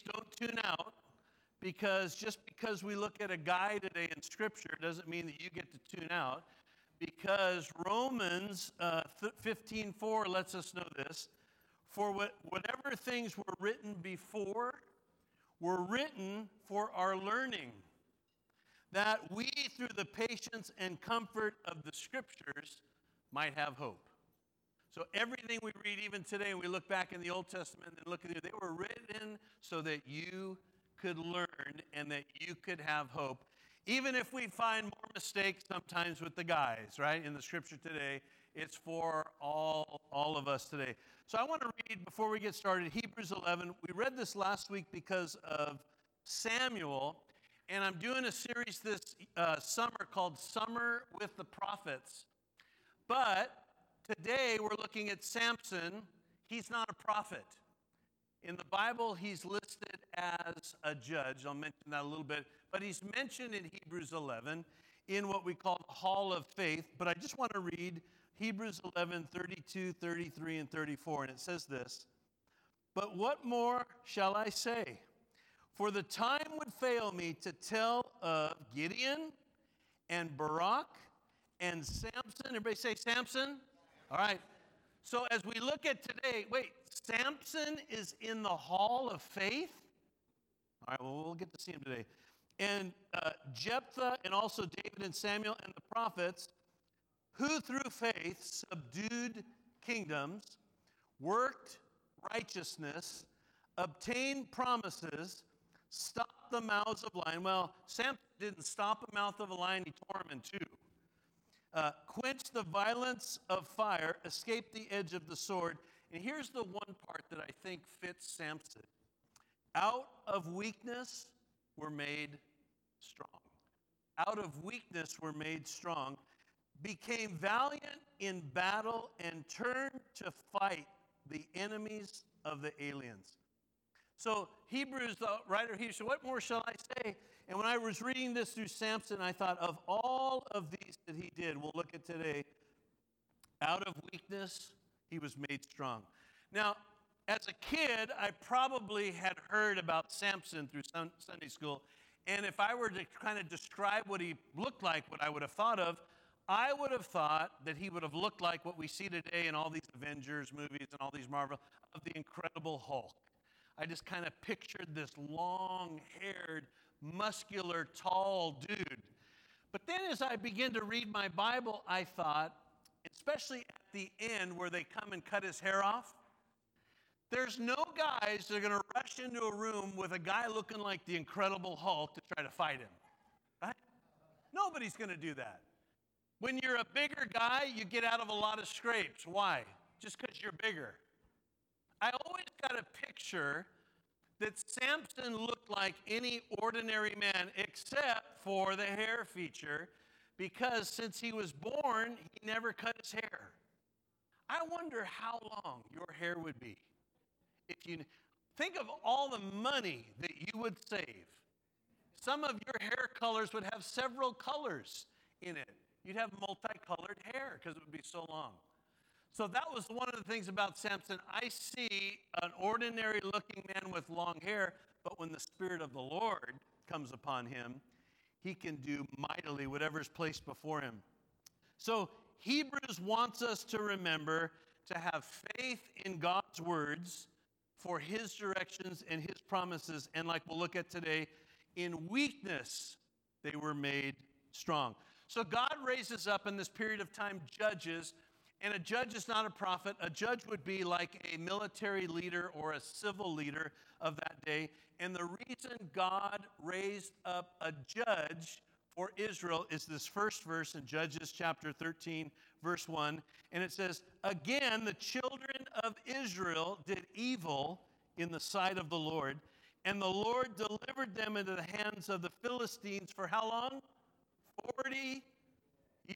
don't tune out because just because we look at a guy today in Scripture doesn't mean that you get to tune out. Because Romans uh, 15:4 lets us know this. For what, whatever things were written before were written for our learning, that we, through the patience and comfort of the Scriptures, might have hope. So everything we read, even today, we look back in the Old Testament and look at it, they were written so that you could learn and that you could have hope. Even if we find more mistakes sometimes with the guys, right, in the scripture today, it's for all, all of us today. So I want to read, before we get started, Hebrews 11. We read this last week because of Samuel, and I'm doing a series this uh, summer called Summer with the Prophets. But today we're looking at Samson. He's not a prophet. In the Bible, he's listed as a judge. I'll mention that a little bit. But he's mentioned in Hebrews 11 in what we call the Hall of Faith. But I just want to read Hebrews 11 32, 33, and 34. And it says this But what more shall I say? For the time would fail me to tell of Gideon and Barak and Samson. Everybody say Samson? All right. So as we look at today, wait, Samson is in the hall of faith? All right, well, we'll get to see him today. And uh, Jephthah and also David and Samuel and the prophets, who through faith subdued kingdoms, worked righteousness, obtained promises, stopped the mouths of lions. Well, Samson didn't stop the mouth of a lion, he tore him in two uh, quench the violence of fire, escape the edge of the sword. And here's the one part that I think fits Samson out of weakness, we're made strong. Out of weakness, we're made strong. Became valiant in battle and turned to fight the enemies of the aliens. So, Hebrews, the writer Hebrews, What more shall I say? And when I was reading this through Samson, I thought of all of these that he did, we'll look at today. Out of weakness, he was made strong. Now, as a kid, I probably had heard about Samson through Sunday school. And if I were to kind of describe what he looked like, what I would have thought of, I would have thought that he would have looked like what we see today in all these Avengers movies and all these Marvel of the Incredible Hulk. I just kind of pictured this long haired, muscular, tall dude. But then as I began to read my Bible, I thought, especially at the end where they come and cut his hair off, there's no guys that are going to rush into a room with a guy looking like the Incredible Hulk to try to fight him. Right? Nobody's going to do that. When you're a bigger guy, you get out of a lot of scrapes. Why? Just because you're bigger. I always got a picture that Samson looked like any ordinary man except for the hair feature, because since he was born, he never cut his hair. I wonder how long your hair would be if you think of all the money that you would save. Some of your hair colors would have several colors in it. You'd have multicolored hair because it would be so long. So that was one of the things about Samson. I see an ordinary looking man with long hair, but when the Spirit of the Lord comes upon him, he can do mightily whatever is placed before him. So Hebrews wants us to remember to have faith in God's words for his directions and his promises. And like we'll look at today, in weakness, they were made strong. So God raises up in this period of time judges and a judge is not a prophet. A judge would be like a military leader or a civil leader of that day. And the reason God raised up a judge for Israel is this first verse in Judges chapter 13, verse 1. And it says, Again, the children of Israel did evil in the sight of the Lord, and the Lord delivered them into the hands of the Philistines for how long? 40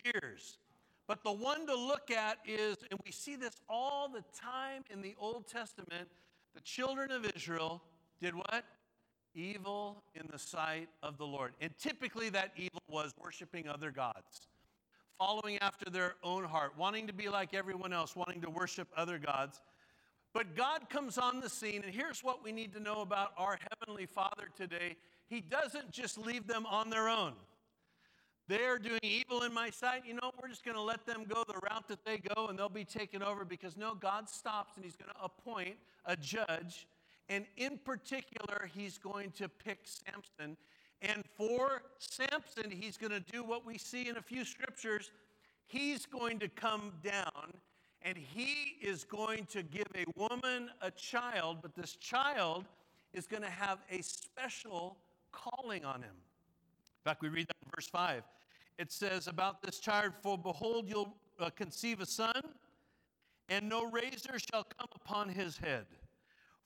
years. But the one to look at is, and we see this all the time in the Old Testament, the children of Israel did what? Evil in the sight of the Lord. And typically that evil was worshiping other gods, following after their own heart, wanting to be like everyone else, wanting to worship other gods. But God comes on the scene, and here's what we need to know about our Heavenly Father today He doesn't just leave them on their own. They're doing evil in my sight. You know, we're just going to let them go the route that they go and they'll be taken over because no, God stops and He's going to appoint a judge. And in particular, He's going to pick Samson. And for Samson, He's going to do what we see in a few scriptures. He's going to come down and he is going to give a woman a child, but this child is going to have a special calling on him. In fact, we read that in verse 5. It says about this child, For behold, you'll uh, conceive a son, and no razor shall come upon his head.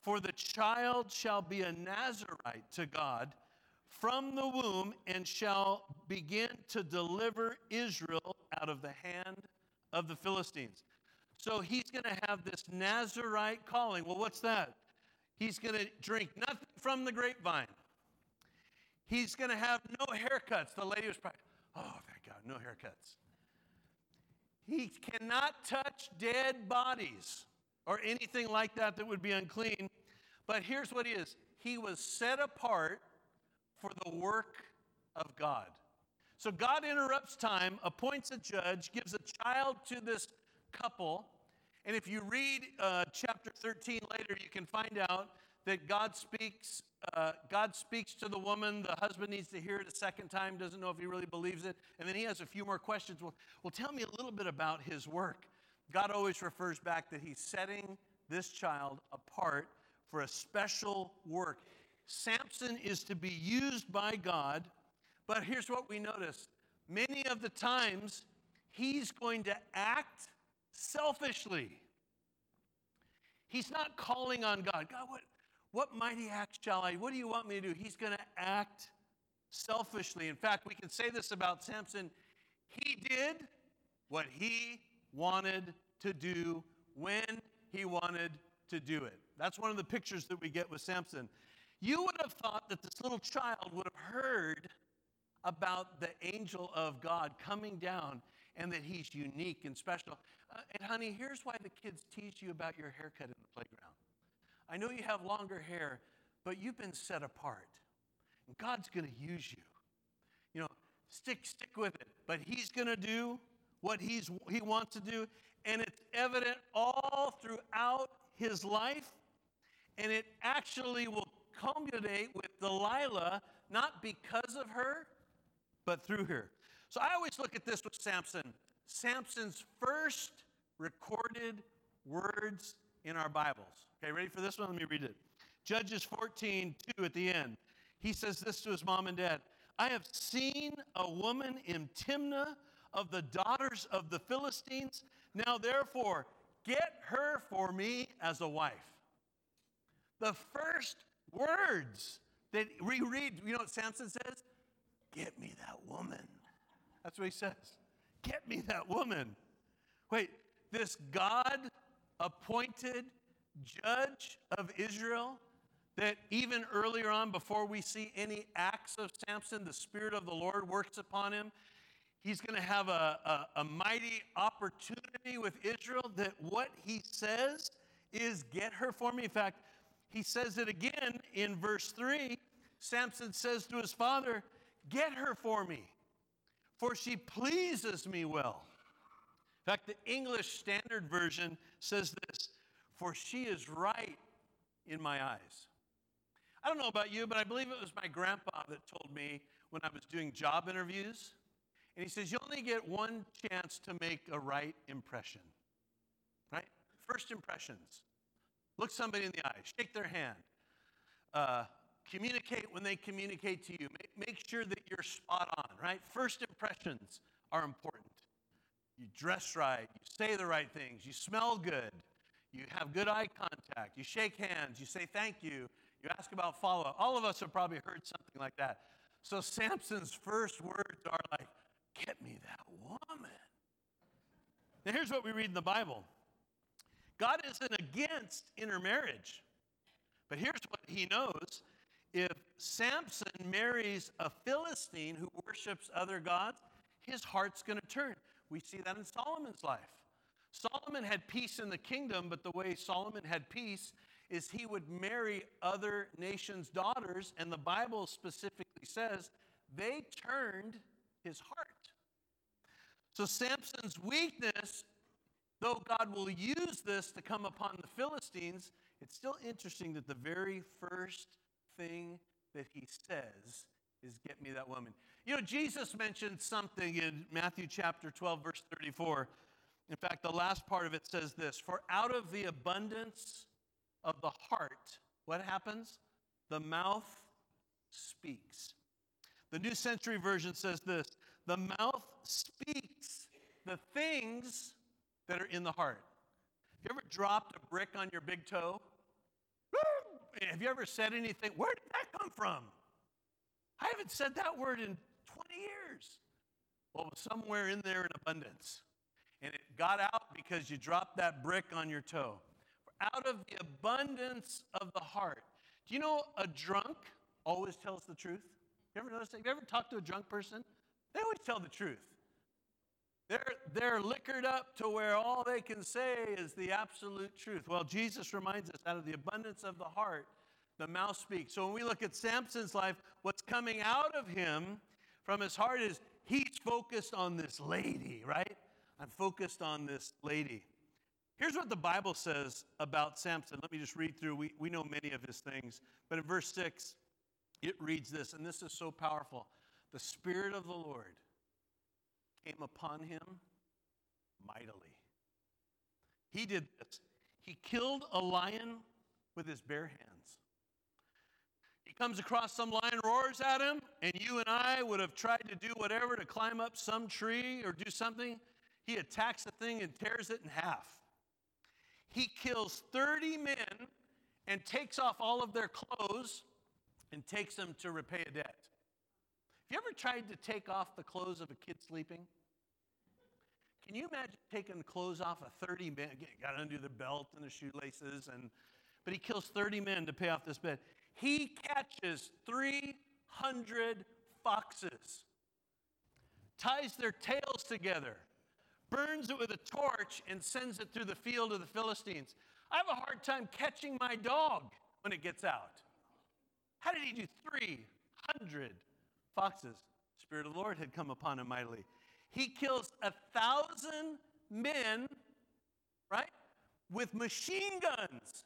For the child shall be a Nazarite to God from the womb, and shall begin to deliver Israel out of the hand of the Philistines. So he's going to have this Nazarite calling. Well, what's that? He's going to drink nothing from the grapevine. He's going to have no haircuts. The lady was probably, oh, thank God, no haircuts. He cannot touch dead bodies or anything like that that would be unclean. But here's what he is he was set apart for the work of God. So God interrupts time, appoints a judge, gives a child to this couple. And if you read uh, chapter 13 later, you can find out that God speaks. Uh, God speaks to the woman. The husband needs to hear it a second time, doesn't know if he really believes it. And then he has a few more questions. Well, well, tell me a little bit about his work. God always refers back that he's setting this child apart for a special work. Samson is to be used by God, but here's what we notice many of the times he's going to act selfishly. He's not calling on God. God, what, what mighty act shall I? What do you want me to do? He's going to act selfishly. In fact, we can say this about Samson. He did what he wanted to do when he wanted to do it. That's one of the pictures that we get with Samson. You would have thought that this little child would have heard about the angel of God coming down and that he's unique and special. Uh, and honey, here's why the kids tease you about your haircut in the playground. I know you have longer hair, but you've been set apart. And God's going to use you. You know, stick stick with it. But he's going to do what he's he wants to do, and it's evident all throughout his life. And it actually will culminate with Delilah, not because of her, but through her. So I always look at this with Samson. Samson's first recorded words in our Bibles. Okay, ready for this one? Let me read it. Judges 14, 2 at the end. He says this to his mom and dad I have seen a woman in Timnah of the daughters of the Philistines. Now, therefore, get her for me as a wife. The first words that we read, you know what Samson says? Get me that woman. That's what he says. Get me that woman. Wait, this God appointed judge of Israel that even earlier on, before we see any acts of Samson, the Spirit of the Lord works upon him. He's going to have a, a, a, mighty opportunity with Israel that what he says is get her for me. In fact, he says it again in verse 3. Samson says to his father, Get her for me for she pleases me well. In fact, the English Standard Version says this For she is right in my eyes. I don't know about you, but I believe it was my grandpa that told me when I was doing job interviews. And he says, You only get one chance to make a right impression. Right? First impressions. Look somebody in the eye, shake their hand. Uh, communicate when they communicate to you. Make, make sure that you're spot on, right? First impressions are important. You dress right, you say the right things, you smell good, you have good eye contact, you shake hands, you say thank you, you ask about follow up. All of us have probably heard something like that. So Samson's first words are like, Get me that woman. Now, here's what we read in the Bible God isn't against intermarriage, but here's what he knows if Samson marries a Philistine who worships other gods, his heart's going to turn. We see that in Solomon's life. Solomon had peace in the kingdom, but the way Solomon had peace is he would marry other nations' daughters, and the Bible specifically says they turned his heart. So Samson's weakness, though God will use this to come upon the Philistines, it's still interesting that the very first thing that he says is, Get me that woman. You know, Jesus mentioned something in Matthew chapter 12, verse 34. In fact, the last part of it says this For out of the abundance of the heart, what happens? The mouth speaks. The New Century Version says this The mouth speaks the things that are in the heart. Have you ever dropped a brick on your big toe? Have you ever said anything? Where did that come from? I haven't said that word in 20 years. Well, it was somewhere in there in abundance. And it got out because you dropped that brick on your toe. Out of the abundance of the heart. Do you know a drunk always tells the truth? You ever notice that? You ever talked to a drunk person? They always tell the truth. They're, they're liquored up to where all they can say is the absolute truth. Well, Jesus reminds us out of the abundance of the heart, the mouth speaks. So when we look at Samson's life, what's coming out of him from his heart is he's focused on this lady, right? I'm focused on this lady. Here's what the Bible says about Samson. Let me just read through. We, we know many of his things. But in verse 6, it reads this, and this is so powerful. The Spirit of the Lord came upon him mightily. He did this. He killed a lion with his bare hands. Comes across some lion, roars at him, and you and I would have tried to do whatever to climb up some tree or do something. He attacks the thing and tears it in half. He kills 30 men and takes off all of their clothes and takes them to repay a debt. Have you ever tried to take off the clothes of a kid sleeping? Can you imagine taking the clothes off of 30 men? Got to undo the belt and the shoelaces, and but he kills 30 men to pay off this bed. He catches 300 foxes, ties their tails together, burns it with a torch, and sends it through the field of the Philistines. I have a hard time catching my dog when it gets out. How did he do 300 foxes? Spirit of the Lord had come upon him mightily. He kills a thousand men, right, with machine guns.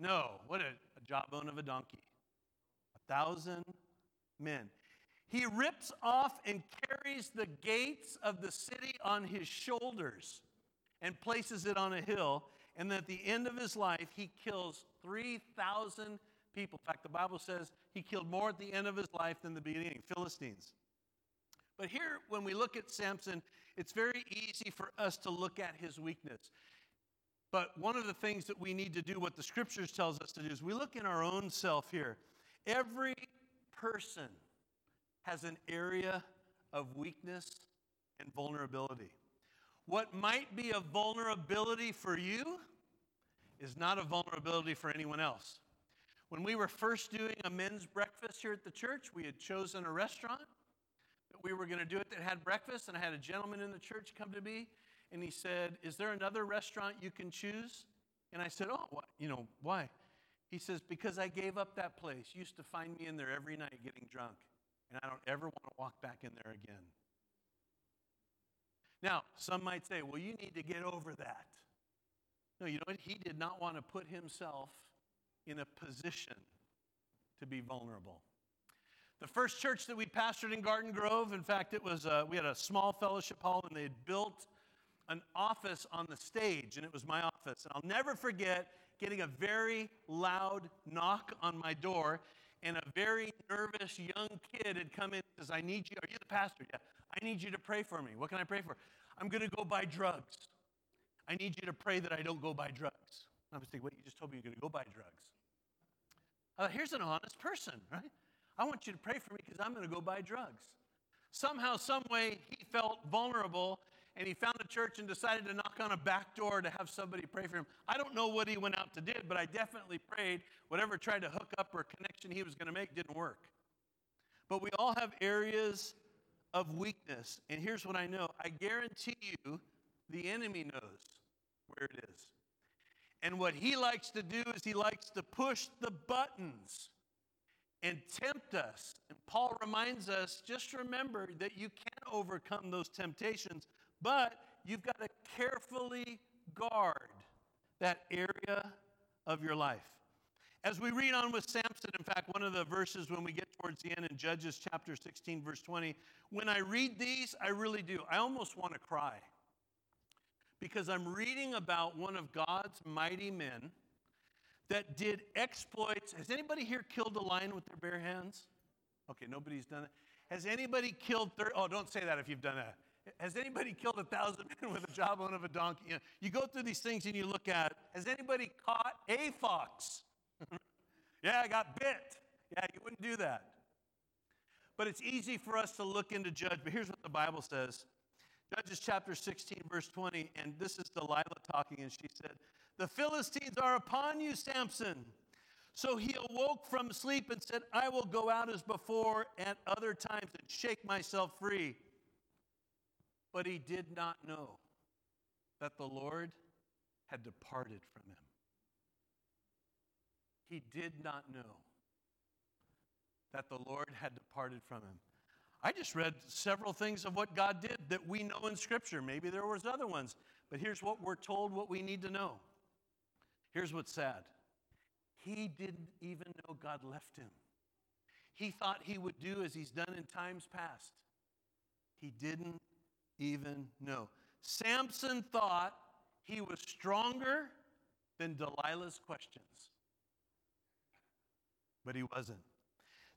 No, what a, a jawbone of a donkey. A thousand men. He rips off and carries the gates of the city on his shoulders and places it on a hill. And at the end of his life, he kills 3,000 people. In fact, the Bible says he killed more at the end of his life than the beginning Philistines. But here, when we look at Samson, it's very easy for us to look at his weakness. But one of the things that we need to do, what the scriptures tells us to do, is we look in our own self here. Every person has an area of weakness and vulnerability. What might be a vulnerability for you is not a vulnerability for anyone else. When we were first doing a men's breakfast here at the church, we had chosen a restaurant that we were going to do it that had breakfast, and I had a gentleman in the church come to me, and he said, "Is there another restaurant you can choose?" And I said, "Oh, you know, why?" He says, "Because I gave up that place. You used to find me in there every night getting drunk and I don't ever want to walk back in there again. Now, some might say, well, you need to get over that. No, you know what? He did not want to put himself in a position to be vulnerable. The first church that we pastored in Garden Grove, in fact, it was uh, we had a small fellowship hall, and they had built an office on the stage, and it was my office. And I'll never forget getting a very loud knock on my door, and a very nervous young kid had come in and says, I need you. Are you the pastor? Yeah. I need you to pray for me. What can I pray for? I'm going to go buy drugs. I need you to pray that I don't go buy drugs. I was thinking, wait, you just told me you're going to go buy drugs. Uh, here's an honest person, right? I want you to pray for me because I'm going to go buy drugs. Somehow, some way, he felt vulnerable and he found a church and decided to knock on a back door to have somebody pray for him. I don't know what he went out to did, but I definitely prayed whatever tried to hook up or connection he was going to make didn't work. But we all have areas of weakness. And here's what I know I guarantee you the enemy knows where it is. And what he likes to do is he likes to push the buttons and tempt us. And Paul reminds us just remember that you can overcome those temptations, but you've got to carefully guard that area of your life. As we read on with Samson, in fact, one of the verses when we get towards the end in Judges chapter 16, verse 20, when I read these, I really do. I almost want to cry because I'm reading about one of God's mighty men that did exploits. Has anybody here killed a lion with their bare hands? Okay, nobody's done it. Has anybody killed 30? Oh, don't say that if you've done that. Has anybody killed a thousand men with a jawbone of a donkey? You, know, you go through these things and you look at, has anybody caught a fox? yeah, I got bit. Yeah, you wouldn't do that. But it's easy for us to look into judge. But here's what the Bible says Judges chapter 16, verse 20. And this is Delilah talking, and she said, The Philistines are upon you, Samson. So he awoke from sleep and said, I will go out as before at other times and shake myself free. But he did not know that the Lord had departed from him he did not know that the Lord had departed from him. I just read several things of what God did that we know in Scripture. Maybe there was other ones, but here's what we're told what we need to know. Here's what's sad. He didn't even know God left him. He thought he would do as he's done in times past. He didn't even know. Samson thought he was stronger than Delilah's questions but he wasn't.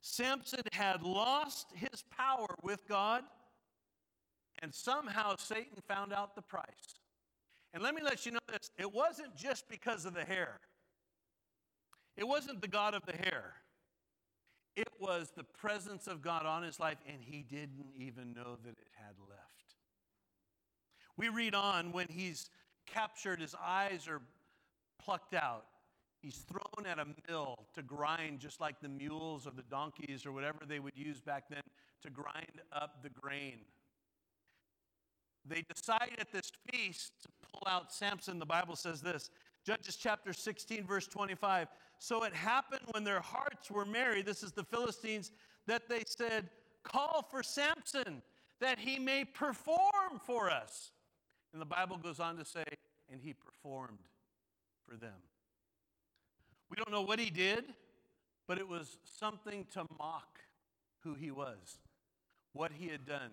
Samson had lost his power with God, and somehow Satan found out the price. And let me let you know this it wasn't just because of the hair, it wasn't the God of the hair. It was the presence of God on his life, and he didn't even know that it had left. We read on when he's captured, his eyes are plucked out. He's thrown at a mill to grind, just like the mules or the donkeys or whatever they would use back then to grind up the grain. They decide at this feast to pull out Samson. The Bible says this Judges chapter 16, verse 25. So it happened when their hearts were merry, this is the Philistines, that they said, Call for Samson that he may perform for us. And the Bible goes on to say, And he performed for them. We don't know what he did, but it was something to mock who he was, what he had done,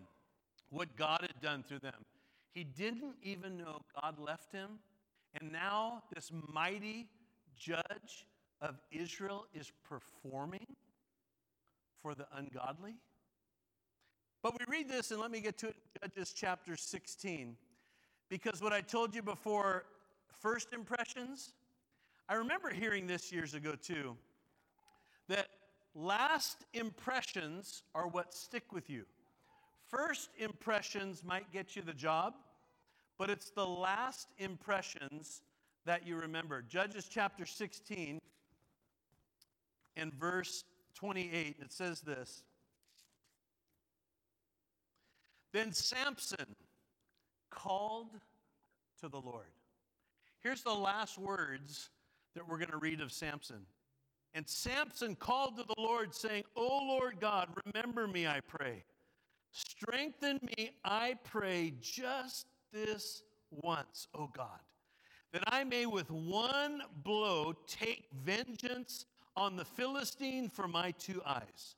what God had done through them. He didn't even know God left him. And now this mighty judge of Israel is performing for the ungodly. But we read this, and let me get to it, Judges chapter 16. Because what I told you before, first impressions, I remember hearing this years ago too that last impressions are what stick with you. First impressions might get you the job, but it's the last impressions that you remember. Judges chapter 16 and verse 28, it says this Then Samson called to the Lord. Here's the last words that we're going to read of Samson. And Samson called to the Lord, saying, O Lord God, remember me, I pray. Strengthen me, I pray, just this once, O God, that I may with one blow take vengeance on the Philistine for my two eyes.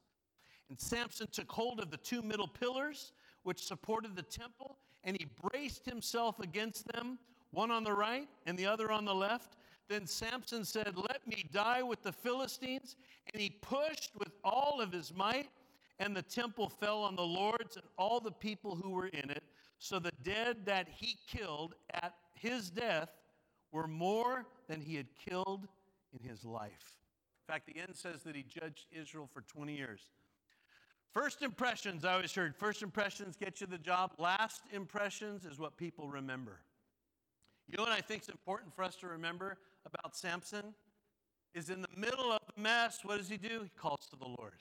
And Samson took hold of the two middle pillars which supported the temple, and he braced himself against them, one on the right and the other on the left. Then Samson said, Let me die with the Philistines. And he pushed with all of his might, and the temple fell on the lords and all the people who were in it. So the dead that he killed at his death were more than he had killed in his life. In fact, the end says that he judged Israel for 20 years. First impressions, I always heard, first impressions get you the job. Last impressions is what people remember. You know what I think is important for us to remember? about Samson is in the middle of the mess, what does he do? He calls to the Lord.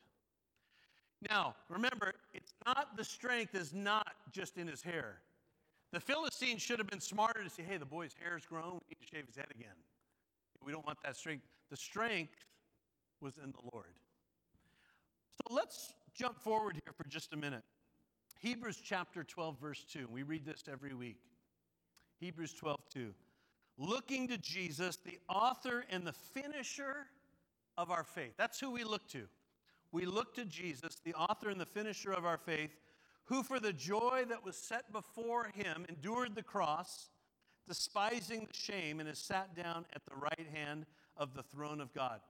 Now, remember, it's not the strength is not just in his hair. The Philistines should have been smarter to say, hey, the boy's hair's grown. We need to shave his head again. We don't want that strength. The strength was in the Lord. So let's jump forward here for just a minute. Hebrews chapter 12, verse 2. We read this every week. Hebrews 12, 2. Looking to Jesus, the author and the finisher of our faith. That's who we look to. We look to Jesus, the author and the finisher of our faith, who for the joy that was set before him endured the cross, despising the shame, and has sat down at the right hand of the throne of God.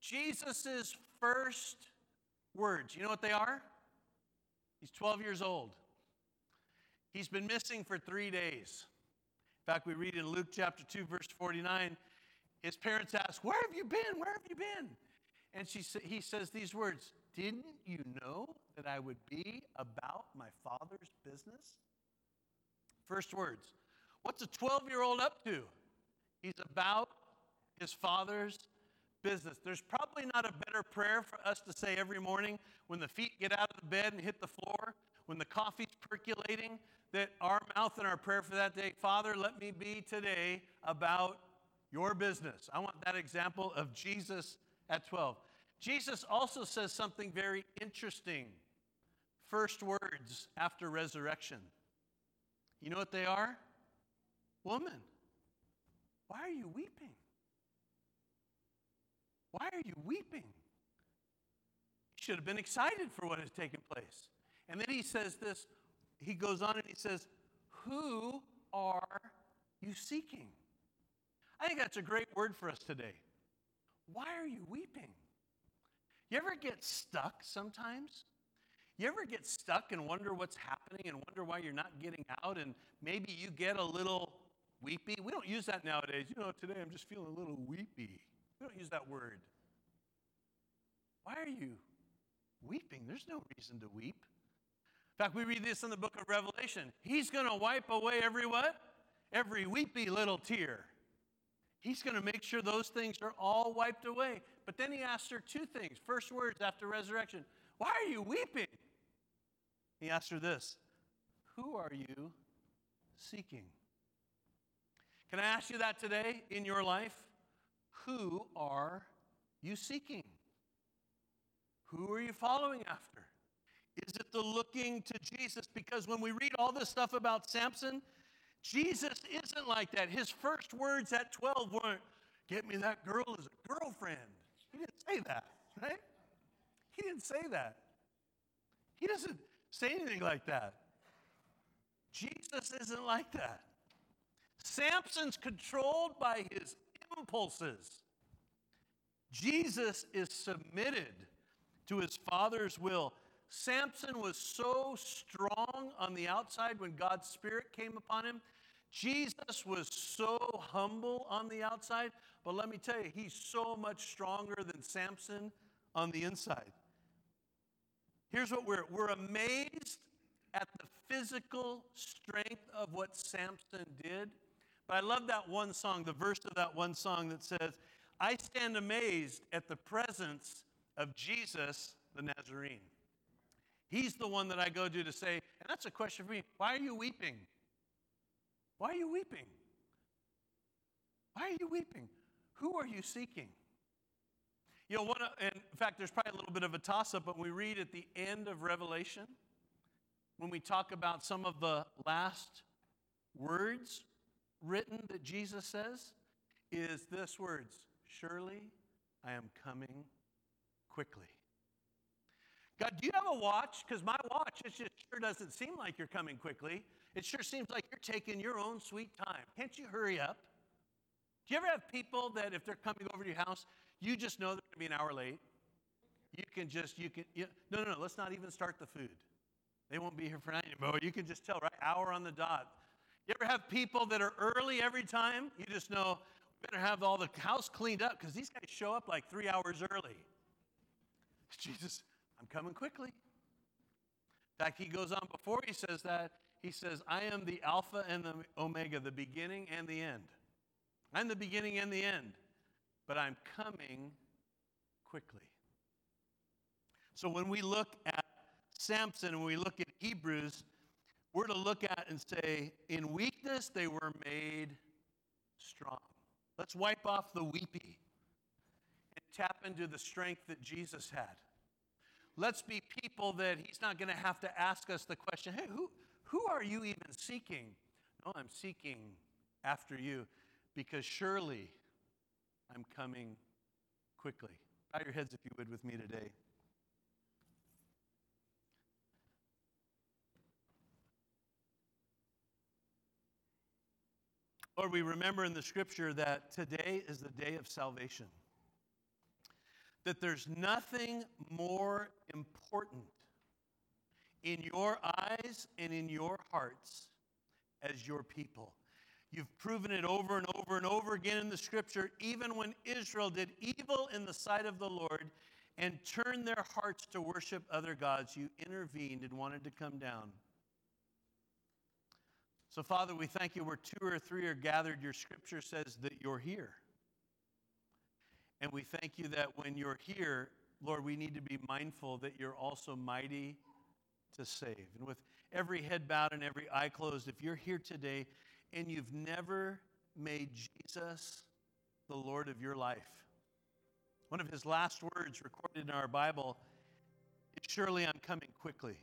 Jesus' first words, you know what they are? He's 12 years old. He's been missing for three days. In fact, we read in Luke chapter 2, verse 49, his parents ask, Where have you been? Where have you been? And she, he says these words Didn't you know that I would be about my father's business? First words. What's a 12 year old up to? He's about his father's business. There's probably not a better prayer for us to say every morning when the feet get out of the bed and hit the floor, when the coffee's percolating, that our mouth and our prayer for that day, Father, let me be today about your business. I want that example of Jesus at 12. Jesus also says something very interesting. First words after resurrection. You know what they are? Woman, why are you weeping? Why are you weeping? You should have been excited for what has taken place. And then he says this, he goes on and he says, Who are you seeking? I think that's a great word for us today. Why are you weeping? You ever get stuck sometimes? You ever get stuck and wonder what's happening and wonder why you're not getting out and maybe you get a little weepy? We don't use that nowadays. You know, today I'm just feeling a little weepy. We don't use that word. Why are you weeping? There's no reason to weep. In fact, we read this in the book of Revelation. He's going to wipe away every what? Every weepy little tear. He's going to make sure those things are all wiped away. But then he asks her two things. First words after resurrection Why are you weeping? He asked her this Who are you seeking? Can I ask you that today in your life? Who are you seeking? Who are you following after? Is it the looking to Jesus? Because when we read all this stuff about Samson, Jesus isn't like that. His first words at 12 weren't, Get me that girl as a girlfriend. He didn't say that, right? He didn't say that. He doesn't say anything like that. Jesus isn't like that. Samson's controlled by his impulses. Jesus is submitted to his Father's will. Samson was so strong on the outside when God's Spirit came upon him. Jesus was so humble on the outside, but let me tell you, he's so much stronger than Samson on the inside. Here's what we're we're amazed at the physical strength of what Samson did. But I love that one song, the verse of that one song that says, I stand amazed at the presence of Jesus the Nazarene. He's the one that I go to to say, and that's a question for me why are you weeping? Why are you weeping? Why are you weeping? Who are you seeking? You know, one, in fact, there's probably a little bit of a toss up, but we read at the end of Revelation, when we talk about some of the last words written that Jesus says, is this words Surely I am coming quickly. God, do you have a watch? Because my watch, it just sure doesn't seem like you're coming quickly. It sure seems like you're taking your own sweet time. Can't you hurry up? Do you ever have people that if they're coming over to your house, you just know they're going to be an hour late? You can just, you can, you, no, no, no, let's not even start the food. They won't be here for nine anymore. You can just tell, right? Hour on the dot. You ever have people that are early every time? You just know, we better have all the house cleaned up because these guys show up like three hours early. Jesus, I'm coming quickly. In fact, he goes on before he says that, he says, I am the Alpha and the Omega, the beginning and the end. I'm the beginning and the end, but I'm coming quickly. So when we look at Samson and we look at Hebrews, we're to look at and say, in weakness, they were made strong. Let's wipe off the weepy and tap into the strength that Jesus had. Let's be people that He's not going to have to ask us the question, hey, who, who are you even seeking? No, I'm seeking after you because surely I'm coming quickly. Bow your heads if you would with me today. Lord, we remember in the scripture that today is the day of salvation. That there's nothing more important in your eyes and in your hearts as your people. You've proven it over and over and over again in the scripture, even when Israel did evil in the sight of the Lord and turned their hearts to worship other gods, you intervened and wanted to come down. So, Father, we thank you where two or three are gathered, your scripture says that you're here. And we thank you that when you're here, Lord, we need to be mindful that you're also mighty to save. And with every head bowed and every eye closed, if you're here today and you've never made Jesus the Lord of your life, one of his last words recorded in our Bible is Surely I'm coming quickly.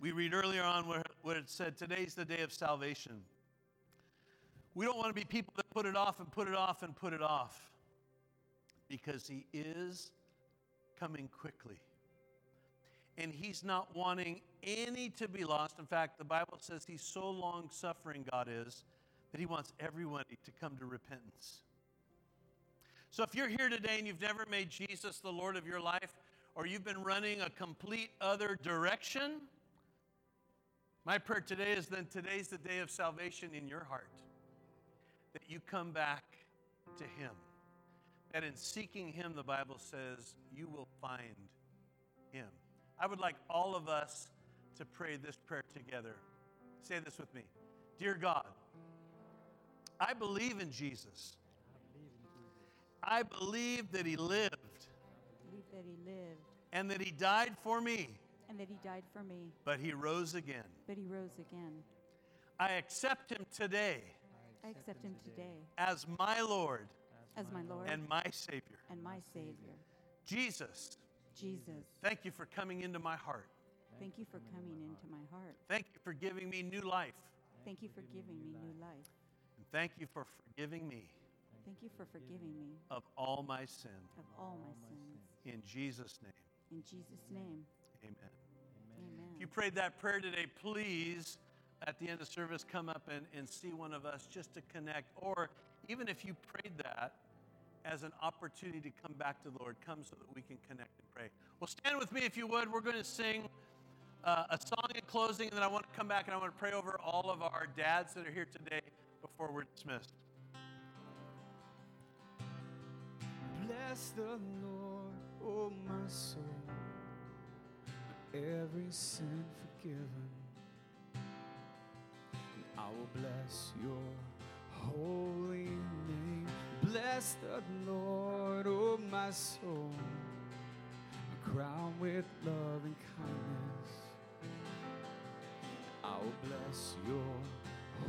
We read earlier on where what it said today's the day of salvation. We don't want to be people that put it off and put it off and put it off because he is coming quickly and he's not wanting any to be lost. In fact, the Bible says he's so long suffering, God is, that he wants everyone to come to repentance. So if you're here today and you've never made Jesus the Lord of your life, or you've been running a complete other direction, my prayer today is then today's the day of salvation in your heart. That you come back to Him. That in seeking Him, the Bible says, you will find Him. I would like all of us to pray this prayer together. Say this with me Dear God, I believe in Jesus. I believe that he lived. believe that he lived. And that he died for me. And that he died for me. But he rose again. But he rose again. I accept him today. I accept him today. As my Lord. As my Lord. And my Savior. And my Savior. Jesus. Jesus. Thank you for coming into my heart. Thank you for coming into my heart. Thank you for giving me new life. Thank you for giving me new life. And thank you for forgiving me. Thank you for forgiving me of all my sin. Of all my sins. In Jesus' name. In Jesus' name. Amen. Amen. If you prayed that prayer today, please, at the end of service, come up and, and see one of us just to connect. Or even if you prayed that, as an opportunity to come back to the Lord. Come so that we can connect and pray. Well, stand with me if you would. We're going to sing uh, a song in closing, and then I want to come back and I want to pray over all of our dads that are here today before we're dismissed. Bless the Lord, oh my soul, every sin forgiven. I will bless your holy name. Bless the Lord, oh my soul, crown with love and kindness. I will bless your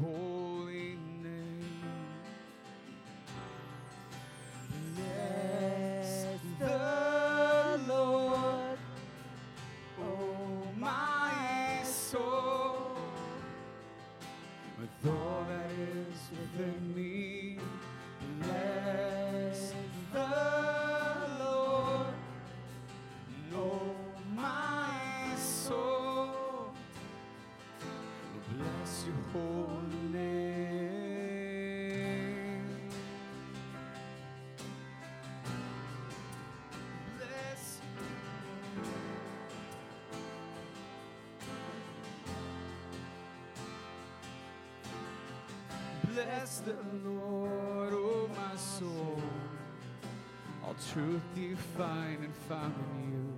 holy name. Bless Bless the Lord, oh my soul. All truth you find and found in you.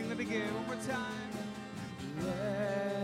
Sing that again one more time. Bless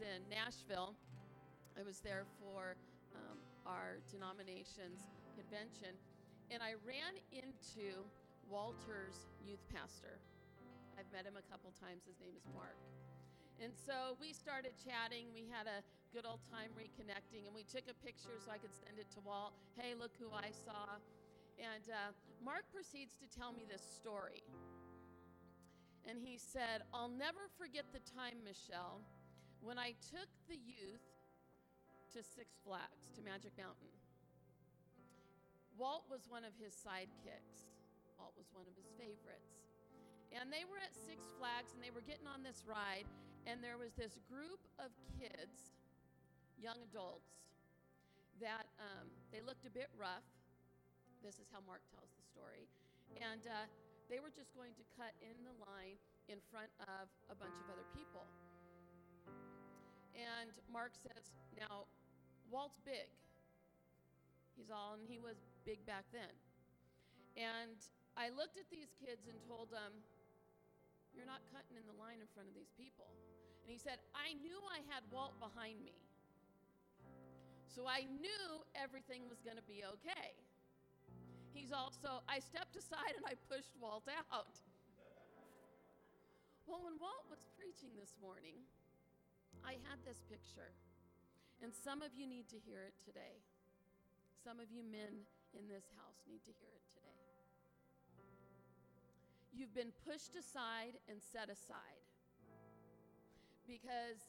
in Nashville, I was there for um, our denomination's convention, and I ran into Walter's youth pastor. I've met him a couple times. His name is Mark. And so we started chatting. We had a good old time reconnecting, and we took a picture so I could send it to Walt. Hey, look who I saw. And uh, Mark proceeds to tell me this story. And he said, I'll never forget the time, Michelle, when I took the youth to Six Flags, to Magic Mountain. Walt was one of his sidekicks, Walt was one of his favorites. And they were at Six Flags and they were getting on this ride, and there was this group of kids, young adults, that um, they looked a bit rough. This is how Mark tells the story. And uh, they were just going to cut in the line in front of a bunch of other people. And Mark says, Now, Walt's big. He's all, and he was big back then. And I looked at these kids and told them, You're not cutting in the line in front of these people. And he said, I knew I had Walt behind me. So I knew everything was going to be okay. He's also, I stepped aside and I pushed Walt out. Well, when Walt was preaching this morning, I had this picture. And some of you need to hear it today. Some of you men in this house need to hear it today. You've been pushed aside and set aside because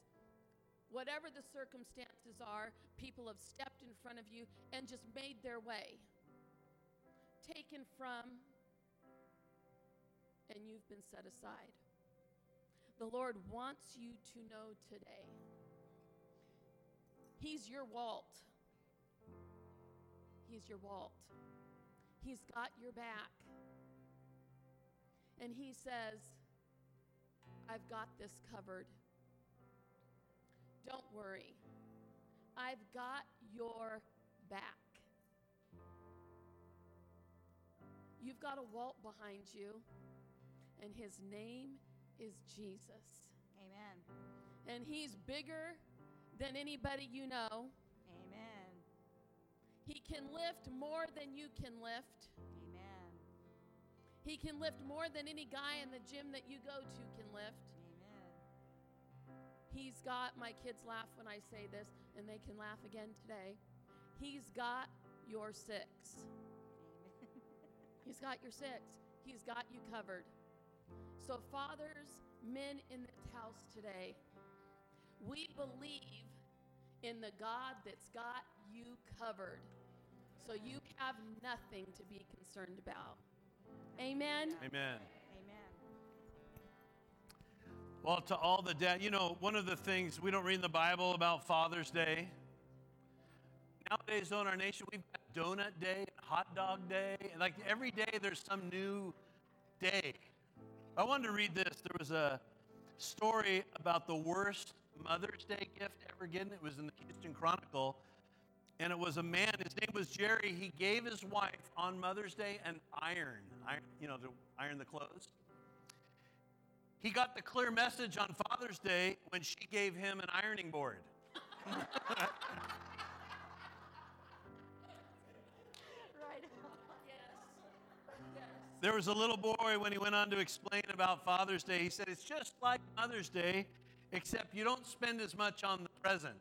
whatever the circumstances are, people have stepped in front of you and just made their way taken from, and you've been set aside. The Lord wants you to know today He's your Walt. He's your Walt. He's got your back. And He says, I've got this covered. Don't worry. I've got your back. You've got a Walt behind you, and his name is Jesus. Amen. And he's bigger than anybody you know. Amen. He can lift more than you can lift. Amen. He can lift more than any guy in the gym that you go to can lift. Amen. He's got, my kids laugh when I say this, and they can laugh again today. He's got your six. He's got your six. He's got you covered. So, fathers, men in this house today, we believe in the God that's got you covered. So, you have nothing to be concerned about. Amen. Amen. Amen. Well, to all the dad, you know, one of the things we don't read in the Bible about Father's Day. Nowadays, in our nation, we've got Donut Day, Hot Dog Day, and like every day there's some new day. I wanted to read this. There was a story about the worst Mother's Day gift ever given. It was in the Houston Chronicle, and it was a man. His name was Jerry. He gave his wife on Mother's Day an iron, iron you know, to iron the clothes. He got the clear message on Father's Day when she gave him an ironing board. There was a little boy when he went on to explain about Father's Day. He said, It's just like Mother's Day, except you don't spend as much on the present.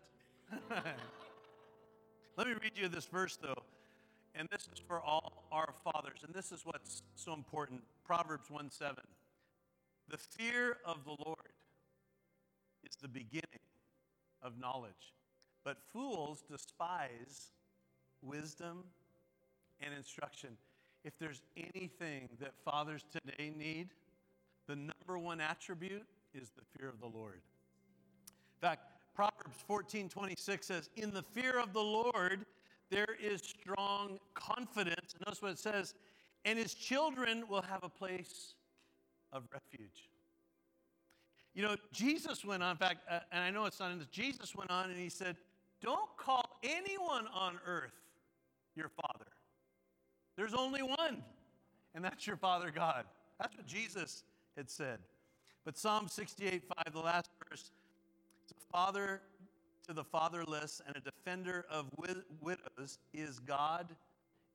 Let me read you this verse, though. And this is for all our fathers. And this is what's so important Proverbs 1 7. The fear of the Lord is the beginning of knowledge, but fools despise wisdom and instruction. If there's anything that fathers today need, the number one attribute is the fear of the Lord. In fact, Proverbs 14 26 says, In the fear of the Lord, there is strong confidence. Notice what it says, and his children will have a place of refuge. You know, Jesus went on, in fact, uh, and I know it's not in this, Jesus went on and he said, Don't call anyone on earth your father. There's only one, and that's your Father God. That's what Jesus had said. But Psalm 68 5, the last verse, a father to the fatherless and a defender of wi- widows is God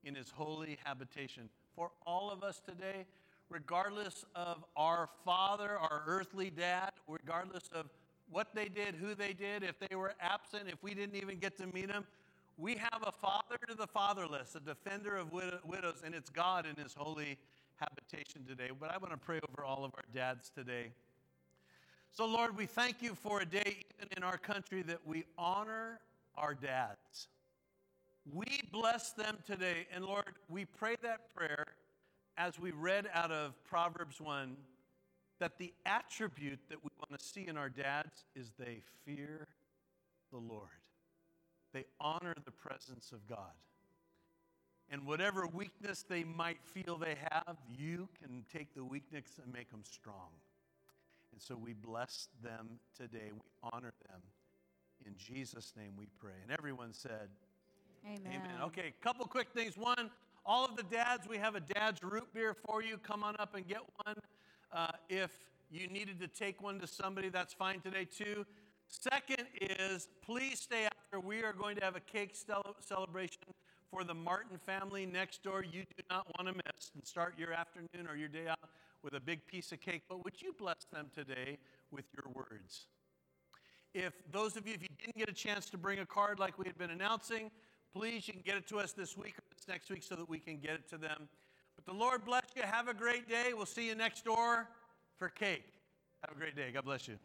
in his holy habitation. For all of us today, regardless of our father, our earthly dad, regardless of what they did, who they did, if they were absent, if we didn't even get to meet them, we have a father to the fatherless, a defender of wid- widows, and it's God in his holy habitation today. But I want to pray over all of our dads today. So, Lord, we thank you for a day, even in our country, that we honor our dads. We bless them today. And Lord, we pray that prayer as we read out of Proverbs 1 that the attribute that we want to see in our dads is they fear the Lord. They honor the presence of God. And whatever weakness they might feel they have, you can take the weakness and make them strong. And so we bless them today. We honor them. In Jesus' name we pray. And everyone said, Amen. Amen. Okay, couple quick things. One, all of the dads, we have a dad's root beer for you. Come on up and get one. Uh, if you needed to take one to somebody, that's fine today too. Second is, please stay after. We are going to have a cake celebration for the Martin family next door. You do not want to miss and start your afternoon or your day out with a big piece of cake. But would you bless them today with your words? If those of you, if you didn't get a chance to bring a card like we had been announcing, please, you can get it to us this week or this next week so that we can get it to them. But the Lord bless you. Have a great day. We'll see you next door for cake. Have a great day. God bless you.